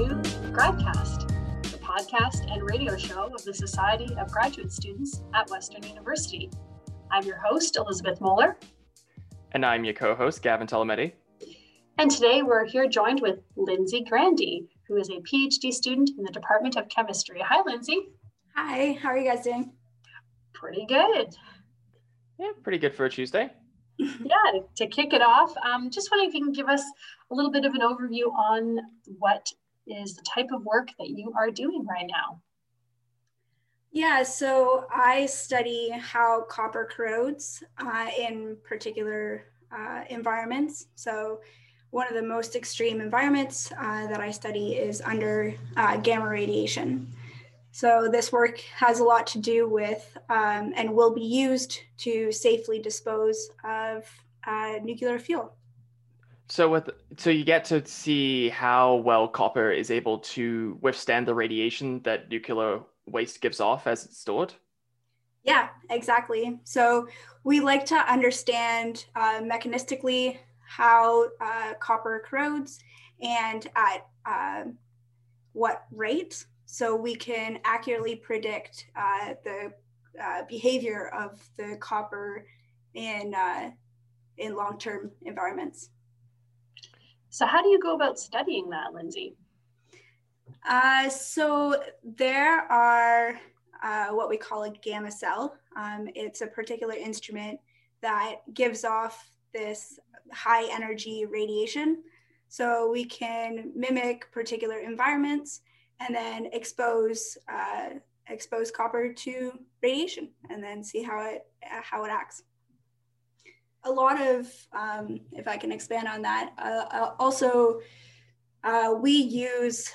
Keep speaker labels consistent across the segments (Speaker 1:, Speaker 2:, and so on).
Speaker 1: to GradCast, the podcast and radio show of the Society of Graduate Students at Western University. I'm your host, Elizabeth Moeller.
Speaker 2: And I'm your co host, Gavin Tolometti.
Speaker 1: And today we're here joined with Lindsay Grandy, who is a PhD student in the Department of Chemistry. Hi, Lindsay.
Speaker 3: Hi, how are you guys doing?
Speaker 1: Pretty good.
Speaker 2: Yeah, pretty good for a Tuesday.
Speaker 1: yeah, to kick it off, um, just wondering if you can give us a little bit of an overview on what is the type of work that you are doing right now.
Speaker 3: Yeah, so I study how copper corrodes uh, in particular uh, environments. So one of the most extreme environments uh, that I study is under uh, gamma radiation. So this work has a lot to do with um, and will be used to safely dispose of uh, nuclear fuel.
Speaker 2: So with so you get to see how well copper is able to withstand the radiation that nuclear waste gives off as it's stored.
Speaker 3: Yeah, exactly. So we like to understand uh, mechanistically how uh, copper corrodes and at uh, what rate so we can accurately predict uh, the uh, behavior of the copper in, uh, in long-term environments.
Speaker 1: So how do you go about studying that, Lindsay?
Speaker 3: Uh, so there are uh, what we call a gamma cell. Um, it's a particular instrument that gives off this high energy radiation. So we can mimic particular environments and then expose uh, expose copper to radiation and then see how it how it acts. A lot of, um, if I can expand on that, uh, uh also uh, we use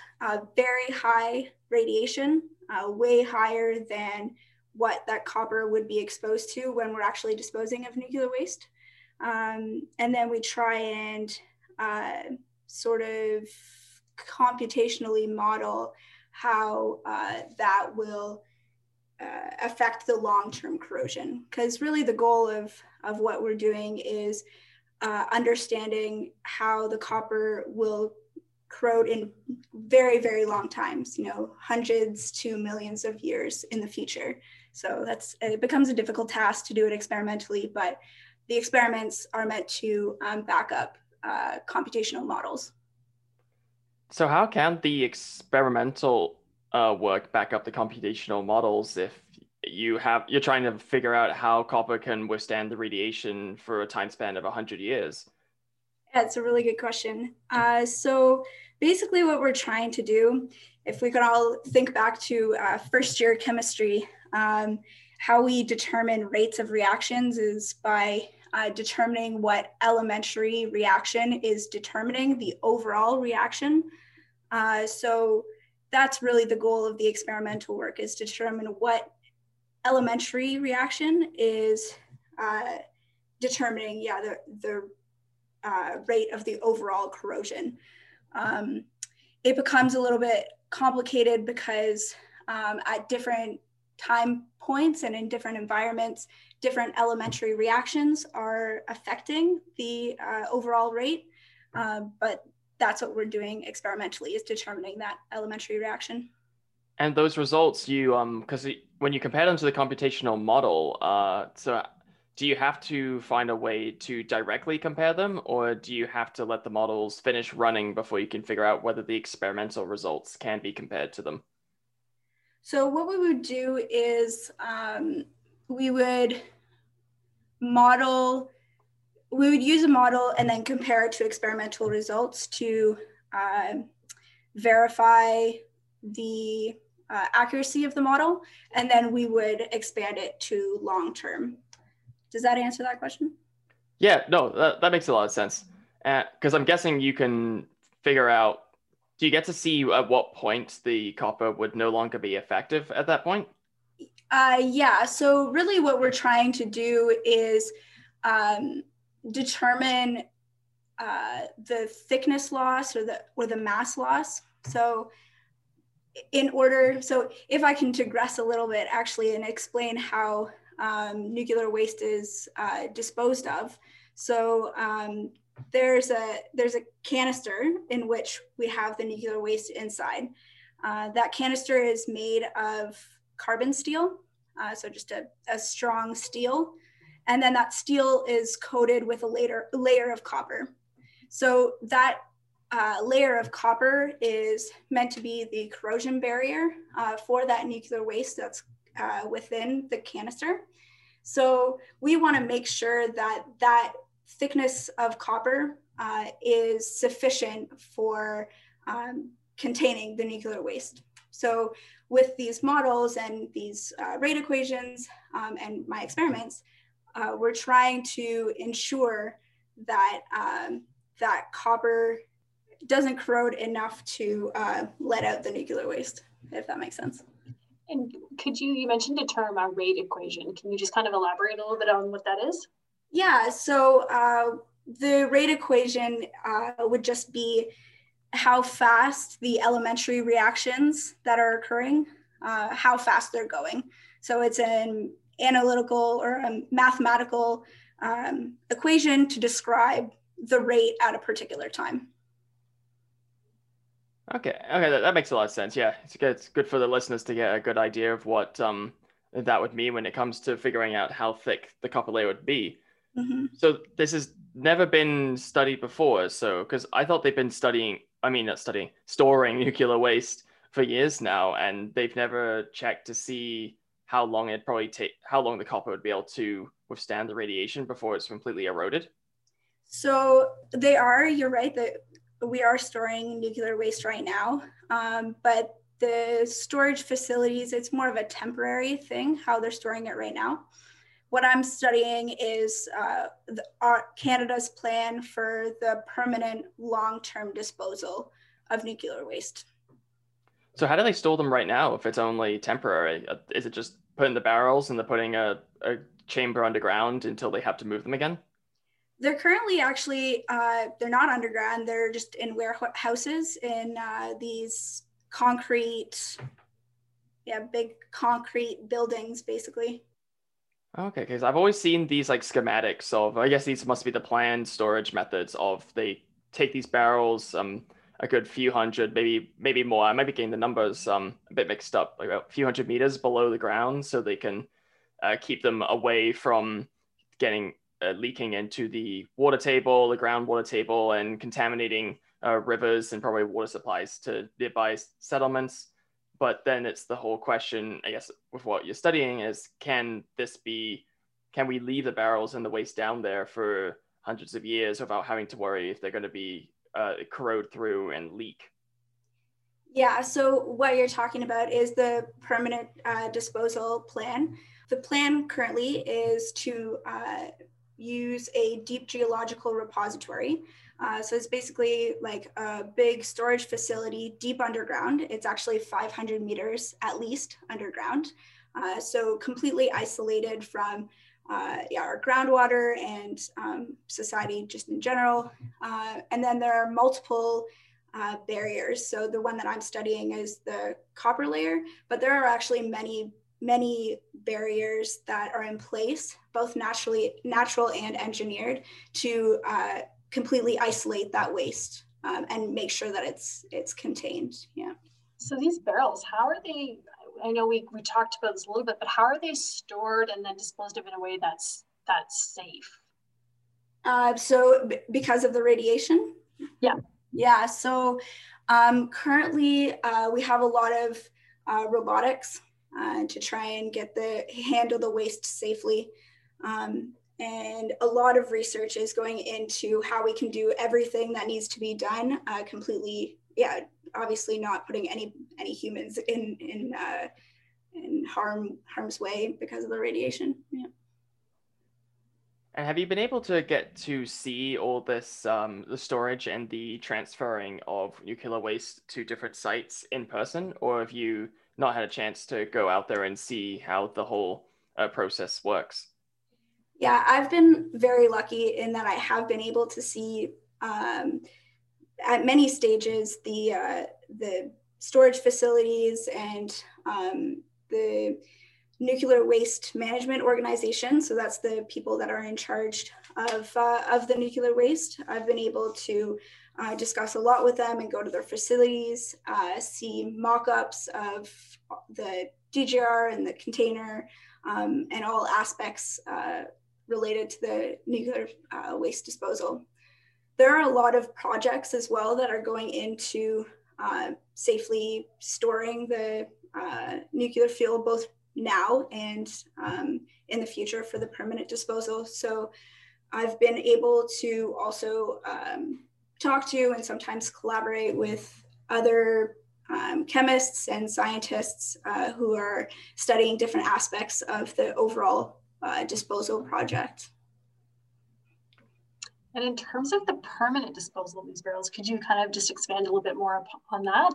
Speaker 3: very high radiation, uh, way higher than what that copper would be exposed to when we're actually disposing of nuclear waste. Um, and then we try and uh, sort of computationally model how uh, that will uh, affect the long-term corrosion. Because really the goal of, of what we're doing is uh, understanding how the copper will corrode in very, very long times, you know, hundreds to millions of years in the future. So that's, it becomes a difficult task to do it experimentally, but the experiments are meant to um, back up uh, computational models.
Speaker 2: So how can the experimental uh, work back up the computational models if you have you're trying to figure out how copper can withstand the radiation for a time span of 100 years?
Speaker 3: It's a really good question. Uh, so basically what we're trying to do, if we could all think back to uh, first year chemistry, um, how we determine rates of reactions is by uh, determining what elementary reaction is determining the overall reaction. Uh, so that's really the goal of the experimental work is to determine what elementary reaction is uh, determining, yeah, the, the uh, rate of the overall corrosion. Um, it becomes a little bit complicated because um, at different time points and in different environments, different elementary reactions are affecting the uh, overall rate. Uh, but that's what we're doing experimentally is determining that elementary reaction.
Speaker 2: And those results, you um, because when you compare them to the computational model, uh, so do you have to find a way to directly compare them, or do you have to let the models finish running before you can figure out whether the experimental results can be compared to them?
Speaker 3: So what we would do is um, we would model we would use a model and then compare it to experimental results to uh, verify the uh, accuracy of the model, and then we would expand it to long term. Does that answer that question?
Speaker 2: Yeah, no, that, that makes a lot of sense. Because uh, I'm guessing you can figure out, do you get to see at what point the copper would no longer be effective at that point?
Speaker 3: Uh, yeah, so really what we're trying to do is um, determine uh, the thickness loss or the or the mass loss. So in order, so if I can digress a little bit actually and explain how um, nuclear waste is uh, disposed of. So um, there's a there's a canister in which we have the nuclear waste inside. Uh, that canister is made of carbon steel, uh, so just a, a strong steel, and then that steel is coated with a layer layer of copper. So that uh, layer of copper is meant to be the corrosion barrier uh, for that nuclear waste that's uh, within the canister. So we want to make sure that that thickness of copper uh, is sufficient for um, containing the nuclear waste. So with these models and these uh, rate equations um, and my experiments, uh, we're trying to ensure that um, that copper doesn't corrode enough to uh, let out the nuclear waste, if that makes sense.
Speaker 1: And could you, you mentioned the term a rate equation. Can you just kind of elaborate a little bit on what that is?
Speaker 3: Yeah, so uh, the rate equation uh, would just be how fast the elementary reactions that are occurring, uh, how fast they're going. So it's an analytical or a mathematical um, equation to describe the rate at a particular time.
Speaker 2: Okay, okay, that, that makes a lot of sense. Yeah, it's good. It's good for the listeners to get a good idea of what um that would mean when it comes to figuring out how thick the copper layer would be. Mm-hmm. So this has never been studied before. So because I thought they've been studying, I mean not studying, storing nuclear waste for years now, and they've never checked to see how long it probably take, how long the copper would be able to withstand the radiation before it's completely eroded.
Speaker 3: So they are. You're right that we are storing nuclear waste right now, um, but the storage facilities, it's more of a temporary thing, how they're storing it right now. What I'm studying is uh, the, our, Canada's plan for the permanent long-term disposal of nuclear waste.
Speaker 2: So how do they store them right now if it's only temporary? Uh, is it just put in the barrels and they're putting a, a chamber underground until they have to move them again?
Speaker 3: They're currently actually uh, they're not underground. They're just in warehouses in uh, these concrete, yeah, big concrete buildings, basically.
Speaker 2: Okay, because I've always seen these like schematics of. I guess these must be the planned storage methods of they take these barrels, um, a good few hundred, maybe maybe more. I might be getting the numbers um a bit mixed up, like about a few hundred meters below the ground, so they can uh, keep them away from getting uh, leaking into the water table, the groundwater table, and contaminating uh, rivers and probably water supplies to nearby settlements. But then it's the whole question, I guess, with what you're studying is can this be, can we leave the barrels and the waste down there for hundreds of years without having to worry if they're going to be uh, corrode through and leak?
Speaker 3: Yeah, so what you're talking about is the permanent uh, disposal plan. The plan currently is to uh, use a deep geological repository. Uh, so it's basically like a big storage facility deep underground. It's actually 500 meters at least underground. Uh, so completely isolated from uh, yeah, our groundwater and um, society just in general. Uh, and then there are multiple uh, barriers. So the one that I'm studying is the copper layer, but there are actually many many barriers that are in place, both naturally natural and engineered, to uh, completely isolate that waste um, and make sure that it's it's contained. Yeah.
Speaker 1: So these barrels, how are they? I know we, we talked about this a little bit, but how are they stored and then disposed of in a way that's that's safe?
Speaker 3: Uh, so b- because of the radiation.
Speaker 1: Yeah.
Speaker 3: Yeah. So um, currently uh, we have a lot of uh, robotics uh, to try and get the handle the waste safely. Um, and a lot of research is going into how we can do everything that needs to be done uh, completely. Yeah, obviously not putting any any humans in in uh, in harm harm's way because of the radiation. Yeah.
Speaker 2: And have you been able to get to see all this, um, the storage and the transferring of nuclear waste to different sites in person, or have you not had a chance to go out there and see how the whole uh, process works.
Speaker 3: Yeah, I've been very lucky in that I have been able to see um, at many stages the uh, the storage facilities and um, the nuclear waste management organization. So that's the people that are in charge of, uh, of the nuclear waste. I've been able to uh, discuss a lot with them and go to their facilities, uh, see mock-ups of the DGR and the container um, and all aspects uh, related to the nuclear uh, waste disposal. There are a lot of projects as well that are going into uh, safely storing the uh, nuclear fuel both now and um, in the future for the permanent disposal. So I've been able to also um, talk to and sometimes collaborate with other um, chemists and scientists uh, who are studying different aspects of the overall uh, disposal project.
Speaker 1: And in terms of the permanent disposal of these barrels, could you kind of just expand a little bit more on that?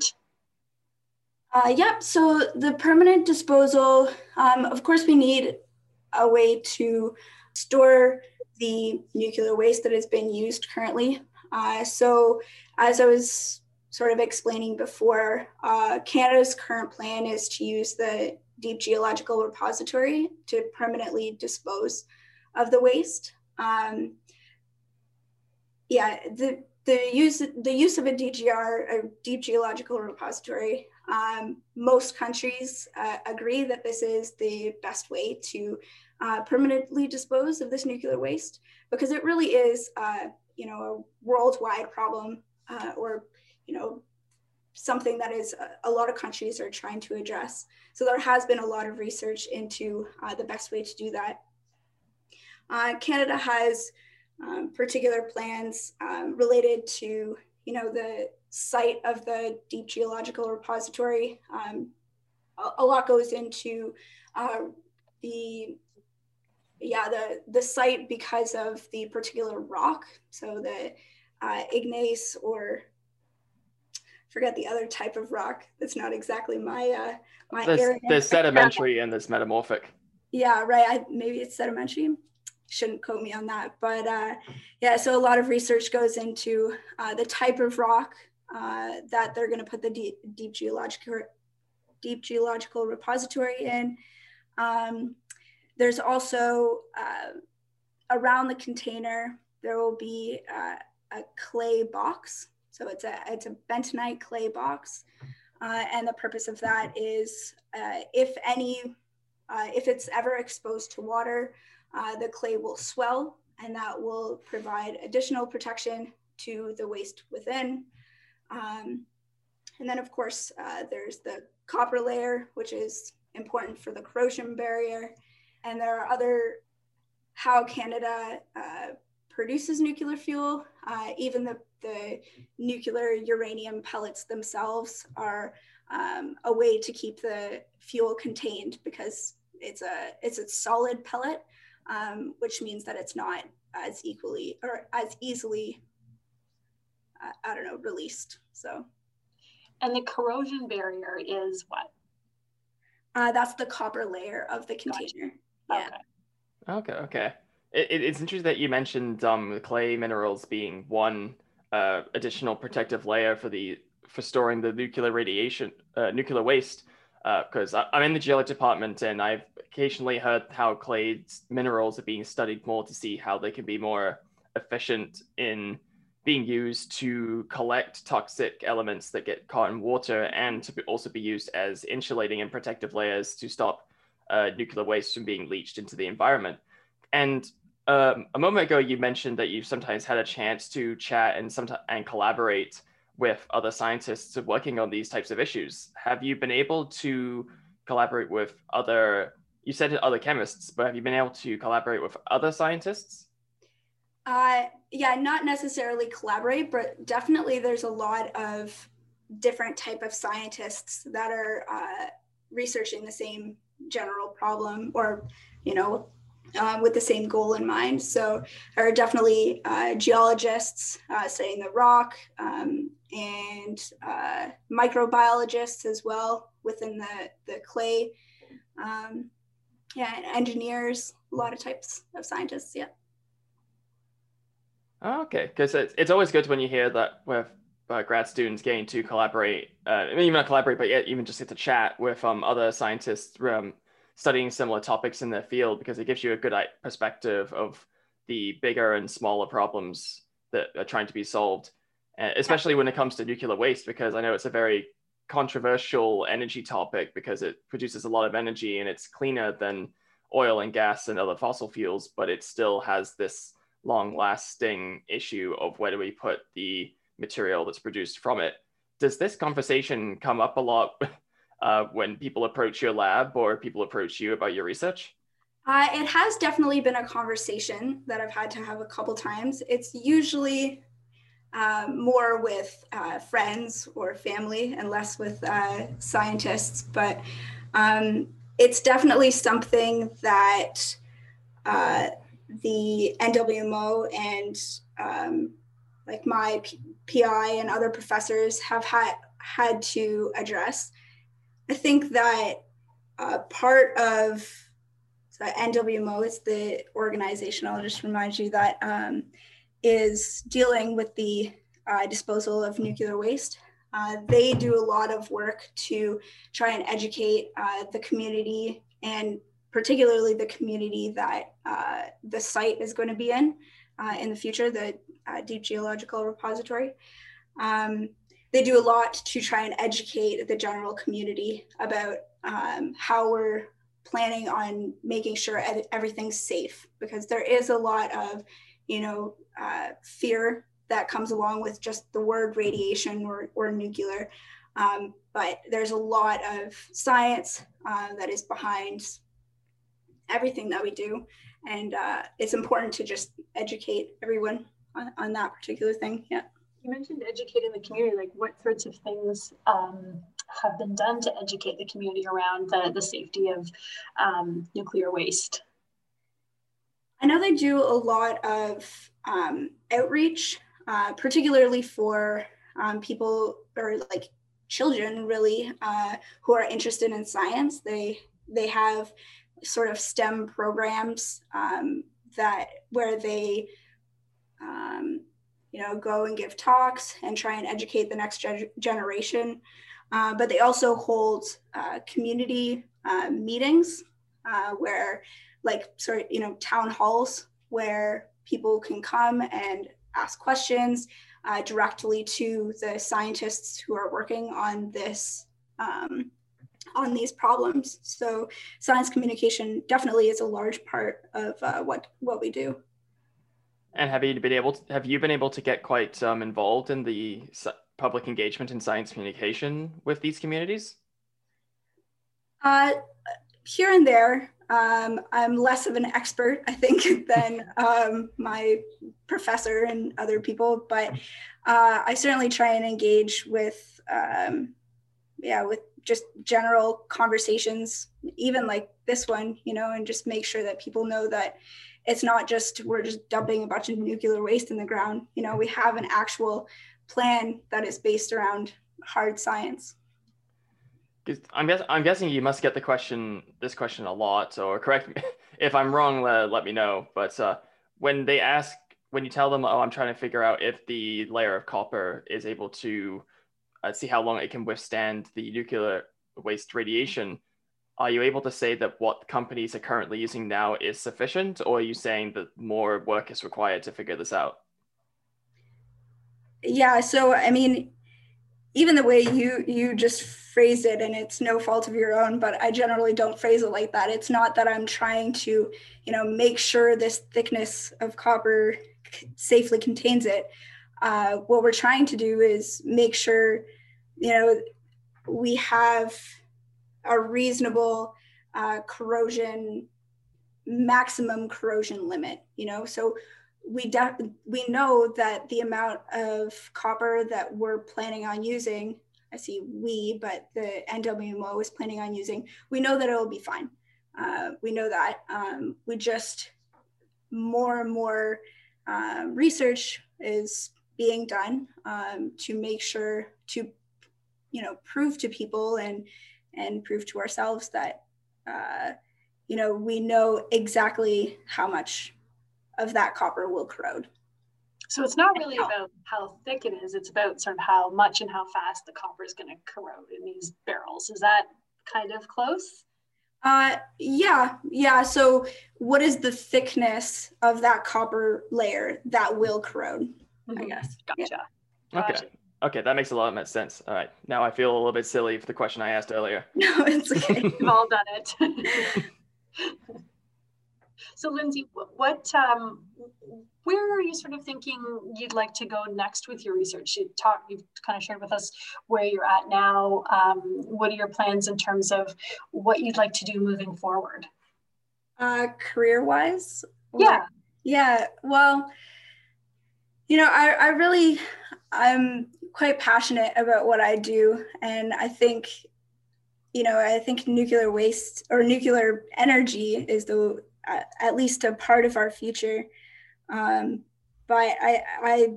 Speaker 3: Uh, yep. So the permanent disposal, um, of course, we need a way to store the nuclear waste that has been used currently. Uh, so as I was sort of explaining before, uh, Canada's current plan is to use the Deep Geological Repository to permanently dispose of the waste. Um, yeah, the the use the use of a DGR, a Deep Geological Repository, um, most countries uh, agree that this is the best way to uh, permanently dispose of this nuclear waste because it really is, uh, you know, a worldwide problem uh, or, you know, something that is a, uh, a, lot of countries are trying to address. So there has been a lot of research into uh, the best way to do that. Canada has um, particular plans um, related to, you know, the site of the Deep Geological Repository. Um, a, a, lot goes into uh, the yeah the the site because of the particular rock. So the uh, igneous or forget the other type of rock. That's not exactly my uh, my
Speaker 2: there's,
Speaker 3: area.
Speaker 2: There's sedimentary and there's metamorphic.
Speaker 3: Yeah, right. I, maybe it's sedimentary shouldn't quote me on that but uh, yeah so a lot of research goes into uh, the type of rock uh, that they're going to put the deep, deep, geological deep geological repository in. Um, there's also uh, around the container there will be uh, a clay box. So it's a it's a bentonite clay box, uh, and the purpose of that is if any if it's ever exposed to water, the clay will swell, and that will provide additional protection to the waste within. Um, and then of course, uh, there's the copper layer, which is important for the corrosion barrier. And there are other, how Canada uh, produces nuclear fuel, uh, even the, the nuclear uranium pellets themselves are um, a way to keep the fuel contained because it's a, it's a solid pellet, um, which means that it's not as equally or as easily I, don't know, released. So.
Speaker 1: And the corrosion barrier is what?
Speaker 3: Uh, that's the copper layer of the container. Gotcha.
Speaker 2: Yeah. Okay. Okay. okay. It, it's interesting that you mentioned um, clay minerals being one uh, additional protective layer for the for storing the nuclear radiation, uh, nuclear waste. Because uh, I'm in the geology department, and I've occasionally heard how clay minerals are being studied more to see how they can be more efficient in being used to collect toxic elements that get caught in water and to be also be used as insulating and protective layers to stop uh, nuclear waste from being leached into the environment. And um, a moment ago, you mentioned that you've sometimes had a chance to chat and sometimes and collaborate with other scientists working on these types of issues. Have you been able to collaborate with other? You said other chemists, but have you been able to collaborate with other scientists?
Speaker 3: Uh, yeah, not necessarily collaborate, but definitely there's a lot of different type of scientists that are uh, researching the same general problem or, you know, uh, with the same goal in mind. So there are definitely uh, geologists uh, studying the rock um, and uh, microbiologists as well within the, the clay. Um, yeah, engineers, a lot of types of scientists, yeah.
Speaker 2: Oh, okay, because it's, it's always good when you hear that with uh, grad students getting to collaborate, uh, I mean, even not collaborate, but yet even just get to chat with um, other scientists, um, studying similar topics in their field because it gives you a good perspective of the bigger and smaller problems that are trying to be solved, especially when it comes to nuclear waste, because I know it's a very controversial energy topic because it produces a lot of energy and it's cleaner than oil and gas and other fossil fuels, but it still has this long lasting issue of where do we put the material that's produced from it. Does this conversation come up a lot uh, when people approach your lab or people approach you about your research?
Speaker 3: Uh, it has definitely been a conversation that I've had to have a couple times. It's usually uh, more with uh, friends or family and less with uh, scientists, but um, it's definitely something that uh, the NWMO and um, like my P- PI and other professors have had had to address. I think that uh, part of the NWMO is the organization. I'll just remind you that um, is dealing with the uh, disposal of nuclear waste. Uh, they do a lot of work to try and educate uh, the community and particularly the community that uh, the site is going to be in uh, in the future, the uh, Deep Geological Repository. Um, they do a lot to try and educate the general community about um, how we're planning on making sure everything's safe because there is a lot of you know uh, fear that comes along with just the word radiation or, or nuclear um, but there's a lot of science uh, that is behind everything that we do. And uh, it's important to just educate everyone on, on, that particular thing. Yeah.
Speaker 1: You mentioned educating the community. Like, what sorts of things um, have been done to educate the community around the, the safety of um, nuclear waste?
Speaker 3: I know they do a lot of um, outreach, uh, particularly for um, people or like children, really, uh, who are interested in science. They they have sort of STEM programs um, that where they, um, you know, go and give talks and try and educate the next ge- generation. Uh, but they also hold uh, community uh, meetings uh, where, like, sort of, you know, town halls where people can come and ask questions uh, directly to the scientists who are working on this um, on these problems. So science communication definitely is a large part of uh, what what we do.
Speaker 2: And have you been able to, have you been able to get quite um, involved in the public engagement in science communication with these communities?
Speaker 3: Uh, here and there. Um, I'm less of an expert, I think, than um, my professor and other people, but uh, I certainly try and engage with, um, yeah, with just general conversations, even like this one, you know, and just make sure that people know that it's not just we're just dumping a bunch of nuclear waste in the ground. You know, we have an actual plan that is based around hard science.
Speaker 2: I'm, guess, I'm guessing you must get the question this question a lot. So correct me if I'm wrong. let me know. But uh, when they ask, when you tell them, "Oh, I'm trying to figure out if the layer of copper is able to uh, see how long it can withstand the nuclear waste radiation. Are you able to say that what companies are currently using now is sufficient, or are you saying that more work is required to figure this out?
Speaker 3: Yeah, so I mean, even the way you you just phrase it, and it's no fault of your own, but I generally don't phrase it like that. It's not that I'm trying to, you know, make sure this thickness of copper safely contains it uh, what we're trying to do is make sure, you know, we have a reasonable uh, corrosion, maximum corrosion limit, you know, so we de- we know that the amount of copper that we're planning on using, I see we, but the NWMO is planning on using, we know that it'll be fine. Uh, we know that. Um, we just more and more uh, research is being done um, to make sure to you know prove to people and and prove to ourselves that uh, you know we know exactly how much of that copper will corrode
Speaker 1: so it's not really about how thick it is it's about sort of how much and how fast the copper is going to corrode in these barrels is that kind of close
Speaker 3: Uh, yeah, yeah. So, what is the thickness of that copper layer that will corrode? I
Speaker 1: Mhm.
Speaker 3: guess.
Speaker 1: Gotcha.
Speaker 3: Yeah.
Speaker 2: Okay.
Speaker 1: Gotcha.
Speaker 2: Okay, that makes a lot of sense. All right. Now I feel a little bit silly for the question I asked earlier.
Speaker 3: No, it's okay.
Speaker 1: We've all done it. so, Lindsay, what, um, where are you sort of thinking you'd like to go next with your research? You talk, you've kind of shared with us where you're at now. Um, what are your plans in terms of what you'd like to do moving forward?
Speaker 3: uh, career wise?
Speaker 1: Yeah.
Speaker 3: Yeah. Well, you know, I, I really, I'm quite passionate about what I do. And I think, you know, I think nuclear waste or nuclear energy is the, at least a part of our future. Um, but I, I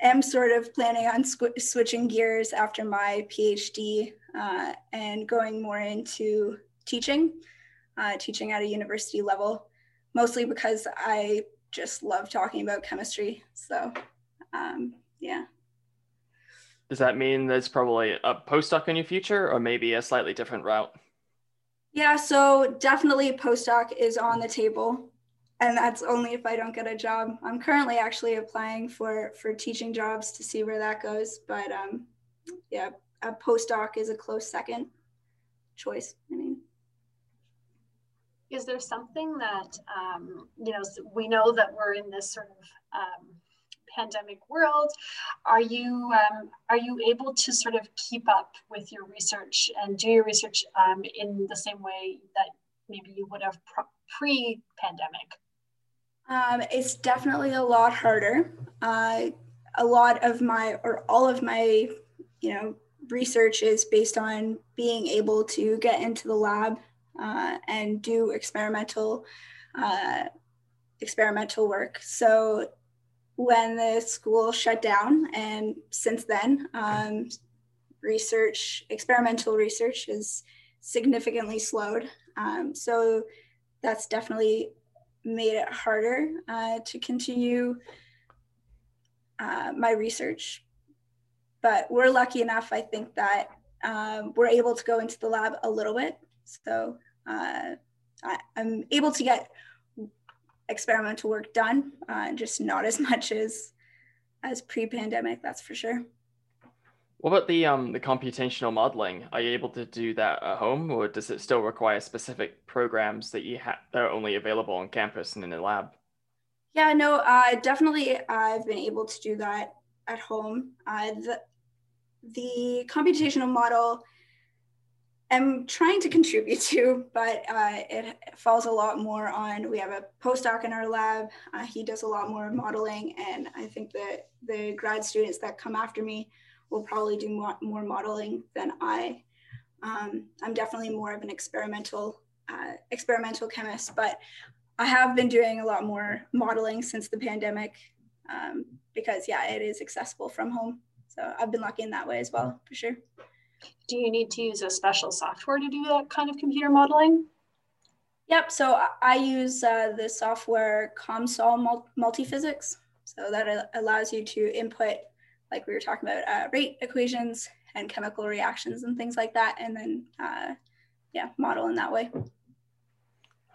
Speaker 3: am sort of planning on sw- switching gears after my PhD uh, and going more into teaching, uh, teaching at a university level, mostly because I just love talking about chemistry. So, um, yeah.
Speaker 2: Does that mean there's probably a postdoc in your future or maybe a slightly different route?
Speaker 3: Yeah, so definitely postdoc is on the table. And that's only if I don't get a job. I'm currently actually applying for for teaching jobs to see where that goes. But um, yeah, a postdoc is a close second choice. I mean,
Speaker 1: Is there something that, um, you know, we know that we're in this sort of um, pandemic world. Are you um, are you able to sort of keep up with your research and do your research um, in the same way that maybe you would have pre-pandemic?
Speaker 3: Um, it's definitely a lot harder. Uh, a lot of my, or all of my, you know, research is based on being able to get into the lab uh, and do experimental, uh, experimental work. So when the school shut down, and since then, um, research, experimental research, is significantly slowed. Um, so that's definitely made it harder uh, to continue uh, my research. But we're lucky enough, I think, that um, we're able to go into the lab a little bit. So uh, I, am able to get experimental work done, uh, just not as much as as pre-pandemic. That's for sure.
Speaker 2: What about the um the computational modeling? Are you able to do that at home, or does it still require specific programs that you have that are only available on campus and in the lab?
Speaker 3: Yeah, no, uh, definitely. I've been able to do that at home. Uh, the the computational model I'm trying to contribute to, but uh, it falls a lot more on. We have a postdoc in our lab. Uh, he does a lot more modeling, and I think that the grad students that come after me will probably do more, more modeling than I. Um, I'm definitely more of an experimental uh, experimental chemist, but I have been doing a lot more modeling since the pandemic um, because yeah, it is accessible from home. So I've been lucky in that way as well, for sure.
Speaker 1: Do you need to use a special software to do that kind of computer modeling?
Speaker 3: Yep. So I use uh, the software COMSOL Multiphysics. So that allows you to input, like we were talking about, uh, rate equations and chemical reactions and things like that, and then uh, yeah, model in that way.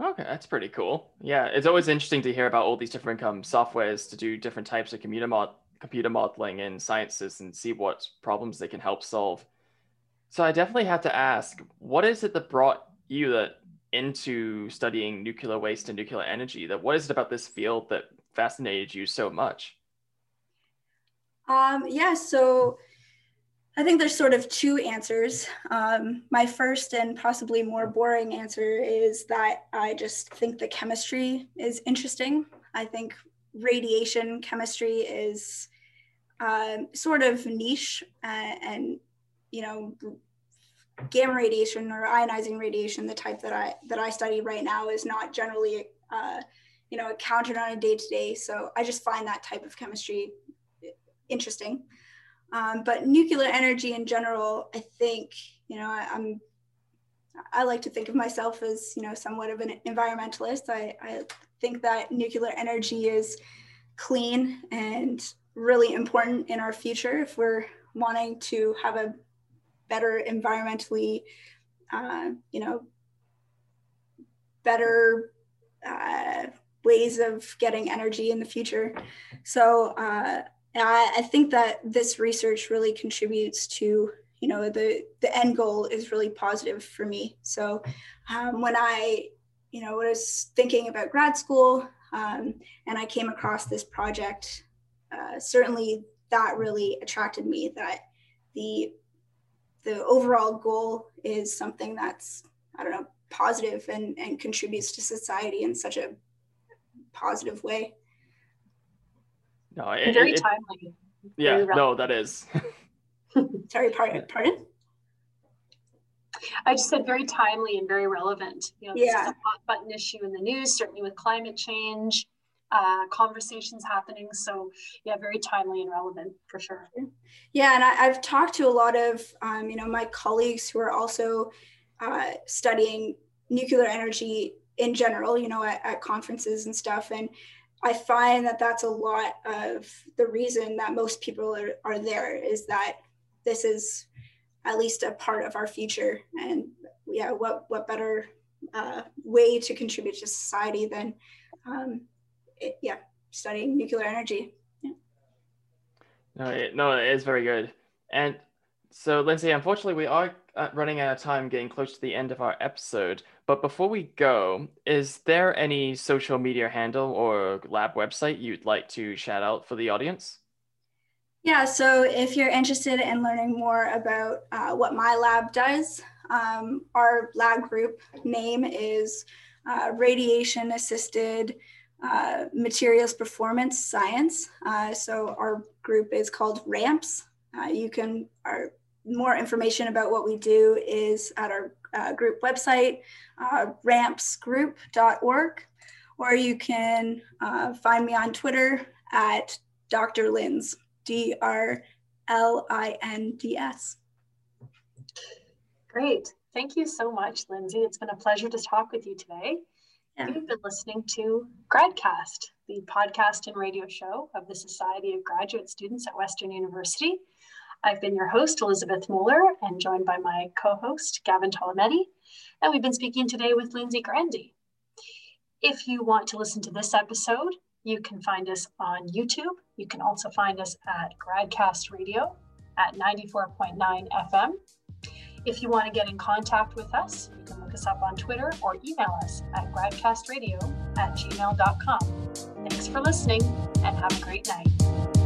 Speaker 2: Okay, that's pretty cool. Yeah, it's always interesting to hear about all these different um, softwares to do different types of computer mod computer modeling in sciences and see what problems they can help solve. So I definitely have to ask, what is it that brought you that into studying nuclear waste and nuclear energy? That what is it about this field that fascinated you so much?
Speaker 3: Um, yeah, so I think there's sort of two answers. Um, my first and possibly more boring answer is that I just think the chemistry is interesting. I think radiation chemistry is um, sort of niche uh, and, you know, gamma radiation or ionizing radiation, the type that I that I study right now, is not generally, uh, you know, encountered on a day to day. So I just find that type of chemistry interesting. Um, but nuclear energy in general, I think, you know, I, am I like to think of myself as, you know, somewhat of an environmentalist. I, I think that nuclear energy is clean and really important in our future if we're wanting to have a better environmentally, uh, you know, better uh, ways of getting energy in the future. So uh, I, I think that this research really contributes to you know the the end goal is really positive for me. So um, when I you know when i was thinking about grad school um, and I came across this project, uh, certainly that really attracted me. That the the overall goal is something that's I don't know positive and and contributes to society in such a positive way.
Speaker 2: No, it,
Speaker 1: very
Speaker 2: it,
Speaker 1: timely.
Speaker 2: Yeah,
Speaker 1: very
Speaker 2: no, that is.
Speaker 3: Sorry, pardon. Pardon.
Speaker 1: I just said very timely and very relevant. You know, this
Speaker 3: Yeah.
Speaker 1: is a hot button issue in the news, certainly with climate change, uh, conversations happening. So yeah, very timely and relevant for sure.
Speaker 3: Yeah, and I, I've talked to a lot of um, you know my colleagues who are also uh, studying nuclear energy in general, you know, at, at conferences and stuff, and I find that that's a lot of the reason that most people are, are there is that this is at least a part of our future, and yeah, what what better uh, way to contribute to society than um, it, yeah studying nuclear energy. Yeah.
Speaker 2: No, it, no, it is very good. And so, Lindsay, unfortunately, we are uh, running out of time, getting close to the end of our episode. But before we go, is there any social media handle or lab website you'd like to shout out for the audience?
Speaker 3: Yeah, so if you're interested in learning more about uh, what my lab does, um, our lab group name is uh, Radiation Assisted uh, Materials Performance Science. Uh, so our group is called RAMPS. Uh, you can, our more information about what we do is at our uh, group website, uh, rampsgroup.org, or you can uh, find me on Twitter at Dr. Linds. D R L I N D S.
Speaker 1: Great. Thank you so much, Lindsay. It's been a pleasure to talk with you today.
Speaker 3: Yeah.
Speaker 1: You've been listening to GradCast, the podcast and radio show of the Society of Graduate Students at Western University. I've been your host, Elizabeth Mueller, and joined by my co host, Gavin Tolometti. And we've been speaking today with Lindsay Grandy. If you want to listen to this episode, you can find us on YouTube. You can also find us at Gradcast Radio at 94.9 FM. If you want to get in contact with us, you can look us up on Twitter or email us at gradcastradio at gmail.com. Thanks for listening and have a great night.